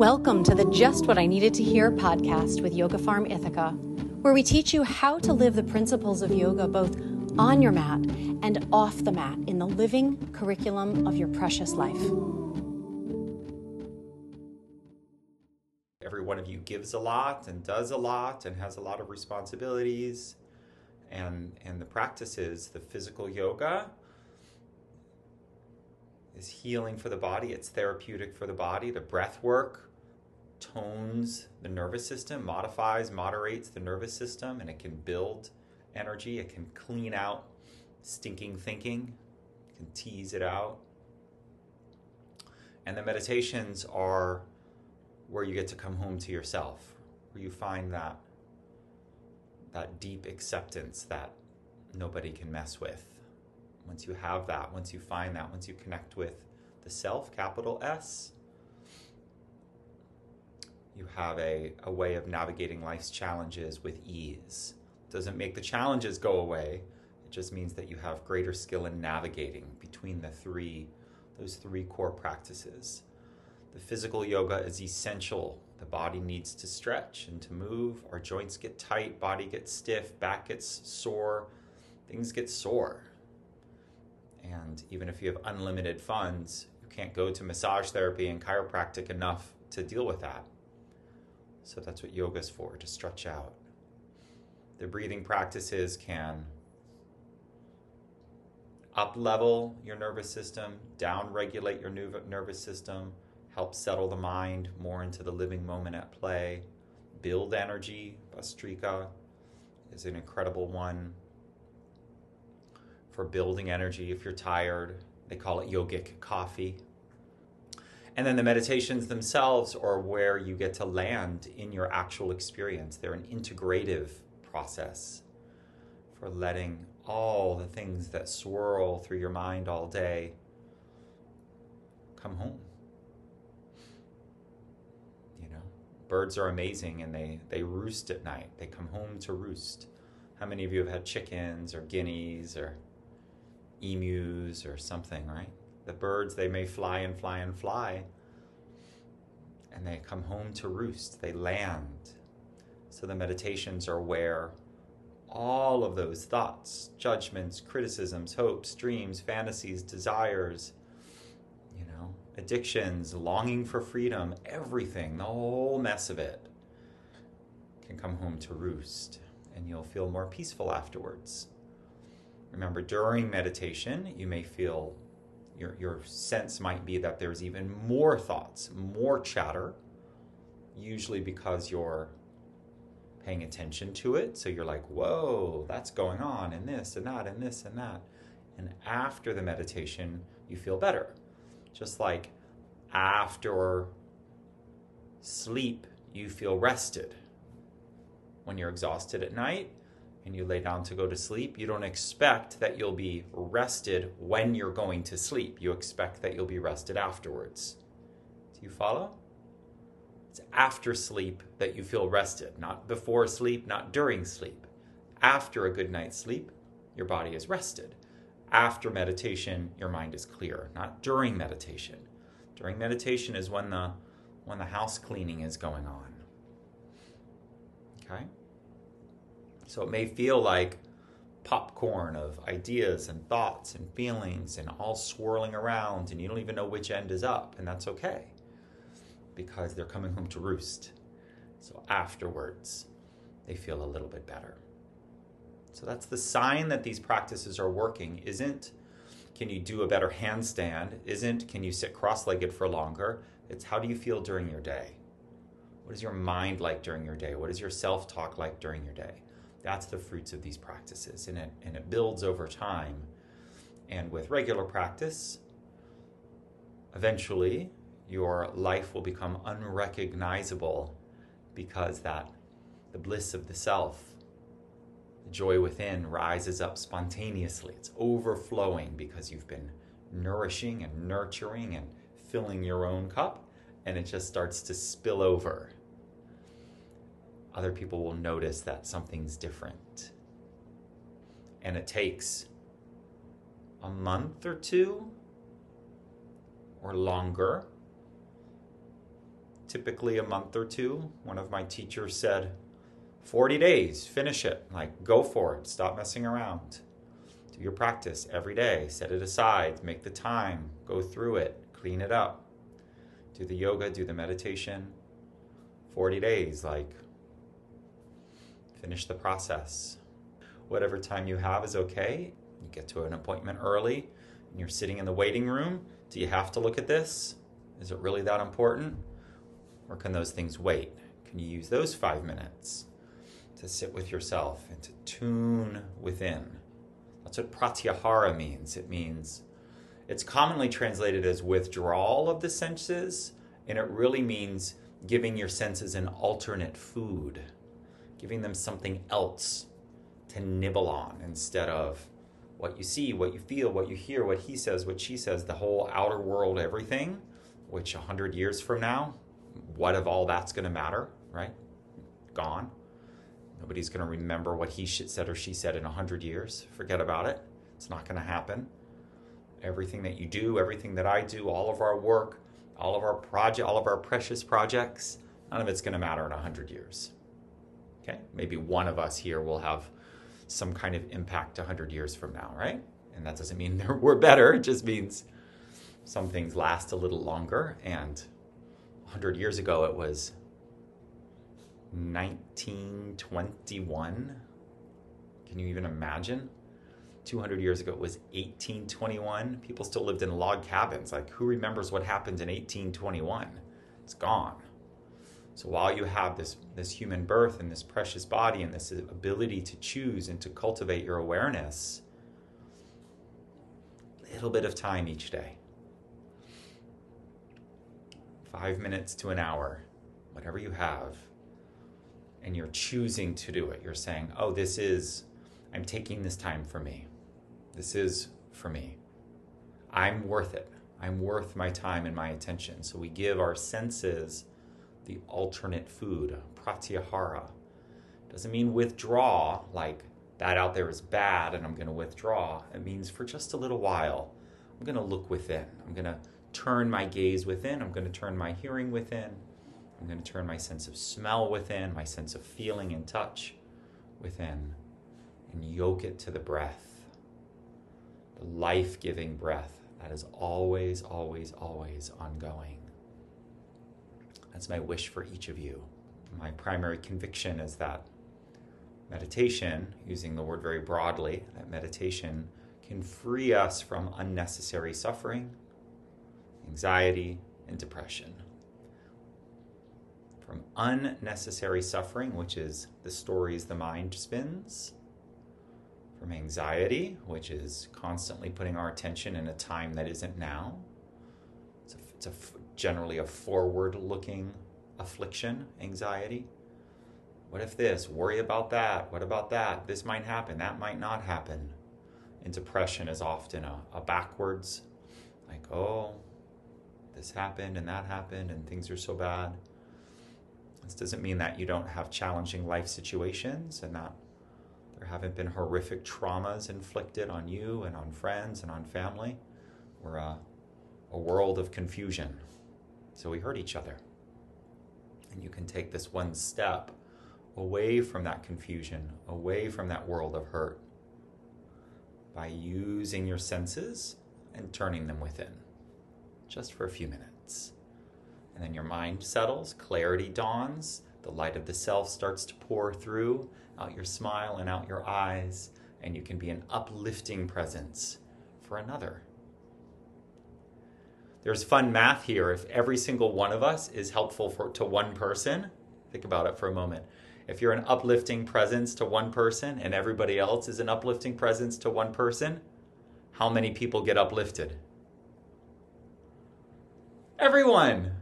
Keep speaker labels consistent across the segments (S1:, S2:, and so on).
S1: Welcome to the Just What I Needed to Hear podcast with Yoga Farm Ithaca, where we teach you how to live the principles of yoga both on your mat and off the mat in the living curriculum of your precious life.
S2: Every one of you gives a lot and does a lot and has a lot of responsibilities. And, and the practices, the physical yoga, is healing for the body, it's therapeutic for the body. The breath work tones the nervous system, modifies, moderates the nervous system, and it can build energy. It can clean out stinking thinking, it can tease it out. And the meditations are where you get to come home to yourself, where you find that that deep acceptance that nobody can mess with. Once you have that, once you find that, once you connect with the self, capital S, you have a, a way of navigating life's challenges with ease. It doesn't make the challenges go away. It just means that you have greater skill in navigating between the three, those three core practices. The physical yoga is essential. The body needs to stretch and to move. Our joints get tight, body gets stiff, back gets sore, things get sore. And even if you have unlimited funds, you can't go to massage therapy and chiropractic enough to deal with that. So that's what yoga is for, to stretch out. The breathing practices can up level your nervous system, down regulate your nervous system, help settle the mind more into the living moment at play, build energy. Bhastrika is an incredible one for building energy if you're tired. They call it yogic coffee. And then the meditations themselves are where you get to land in your actual experience. They're an integrative process for letting all the things that swirl through your mind all day come home. You know, birds are amazing and they, they roost at night. They come home to roost. How many of you have had chickens or guineas or emus or something, right? The birds, they may fly and fly and fly, and they come home to roost, they land. So the meditations are where all of those thoughts, judgments, criticisms, hopes, dreams, fantasies, desires, you know, addictions, longing for freedom, everything, the whole mess of it can come home to roost and you'll feel more peaceful afterwards. Remember, during meditation, you may feel your, your sense might be that there's even more thoughts, more chatter, usually because you're paying attention to it. So you're like, whoa, that's going on, and this, and that, and this, and that. And after the meditation, you feel better. Just like after sleep, you feel rested. When you're exhausted at night, and you lay down to go to sleep, you don't expect that you'll be rested when you're going to sleep. You expect that you'll be rested afterwards. Do you follow? It's after sleep that you feel rested, not before sleep, not during sleep. After a good night's sleep, your body is rested. After meditation, your mind is clear, not during meditation. During meditation is when the when the house cleaning is going on. Okay? So it may feel like popcorn of ideas and thoughts and feelings and all swirling around, and you don't even know which end is up, and that's okay because they're coming home to roost. So afterwards, they feel a little bit better. So that's the sign that these practices are working. Isn't can you do a better handstand? Isn't can you sit cross legged for longer? It's how do you feel during your day? What is your mind like during your day? What is your self talk like during your day? That's the fruits of these practices, and it, and it builds over time. And with regular practice, eventually your life will become unrecognizable because that the bliss of the self, the joy within rises up spontaneously. It's overflowing because you've been nourishing and nurturing and filling your own cup, and it just starts to spill over other people will notice that something's different. And it takes a month or two or longer typically a month or two. One of my teachers said, 40 days, finish it. Like, go for it. Stop messing around. Do your practice every day. Set it aside. Make the time. Go through it. Clean it up. Do the yoga, do the meditation. 40 days, like, finish the process. Whatever time you have is okay. You get to an appointment early and you're sitting in the waiting room. Do you have to look at this? Is it really that important? Or can those things wait? Can you use those five minutes to sit with yourself and to tune within? That's what pratyahara means. It means, it's commonly translated as withdrawal of the senses, and it really means giving your senses an alternate food, giving them something else to nibble on instead of what you see, what you feel, what you hear, what he says, what she says, the whole outer world, everything, which 100 years from now, what of all that's going to matter, right? Gone. Nobody's going to remember what he said or she said in 100 years. Forget about it. It's not going to happen. Everything that you do, everything that I do, all of our work, all of our project, all of our precious projects, none of it's going to matter in 100 years. Okay? Maybe one of us here will have some kind of impact 100 years from now, right? And that doesn't mean we're better, it just means some things last a little longer. And 100 years ago, it was 1921. Can you even imagine? 200 years ago, it was 1821. People still lived in log cabins. Like, who remembers what happened in 1821? It's gone. So while you have this, this human birth and this precious body and this ability to choose and to cultivate your awareness, a little bit of time each day. Five minutes to an hour, whatever you have, and you're choosing to do it. You're saying, oh, this is, I'm taking this time for me. This is for me. I'm worth it. I'm worth my time and my attention. So we give our senses the alternate food, pratyahara. Doesn't mean withdraw, like that out there is bad and I'm going to withdraw. It means for just a little while, I'm going to look within. I'm going to turn my gaze within. I'm going to turn my hearing within. I'm going to turn my sense of smell within, my sense of feeling and touch within, and yoke it to the breath. The life giving breath that is always, always, always ongoing. That's my wish for each of you. My primary conviction is that meditation, using the word very broadly, that meditation can free us from unnecessary suffering, anxiety, and depression. From unnecessary suffering, which is the stories the mind spins, from anxiety, which is constantly putting our attention in a time that isn't now. It's a, it's a generally a forward looking affliction, anxiety. What if this? Worry about that. What about that? This might happen. That might not happen. And depression is often a, a backwards, like, oh, this happened and that happened and things are so bad. This doesn't mean that you don't have challenging life situations and that there haven't been horrific traumas inflicted on you and on friends and on family. We're a, a world of confusion so we hurt each other. And you can take this one step away from that confusion, away from that world of hurt, by using your senses and turning them within, just for a few minutes. And then your mind settles, clarity dawns, the light of the self starts to pour through, out your smile and out your eyes, and you can be an uplifting presence for another. There's fun math here. If every single one of us is helpful for, to one person, think about it for a moment. If you're an uplifting presence to one person and everybody else is an uplifting presence to one person, how many people get uplifted? Everyone.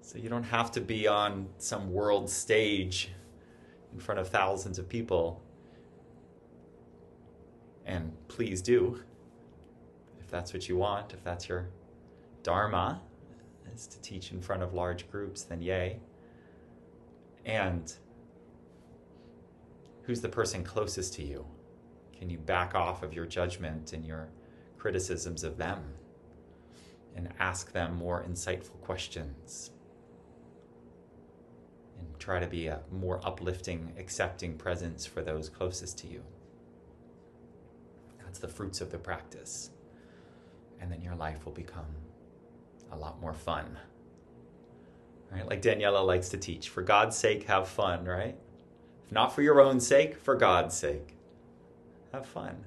S2: So you don't have to be on some world stage in front of thousands of people. And please do that's what you want, if that's your dharma, is to teach in front of large groups, then yay. And who's the person closest to you? Can you back off of your judgment and your criticisms of them? and ask them more insightful questions. And try to be a more uplifting, accepting presence for those closest to you. That's the fruits of the practice. And then your life will become a lot more fun. Right? Like Daniela likes to teach for God's sake, have fun, right? If not for your own sake, for God's sake, have fun.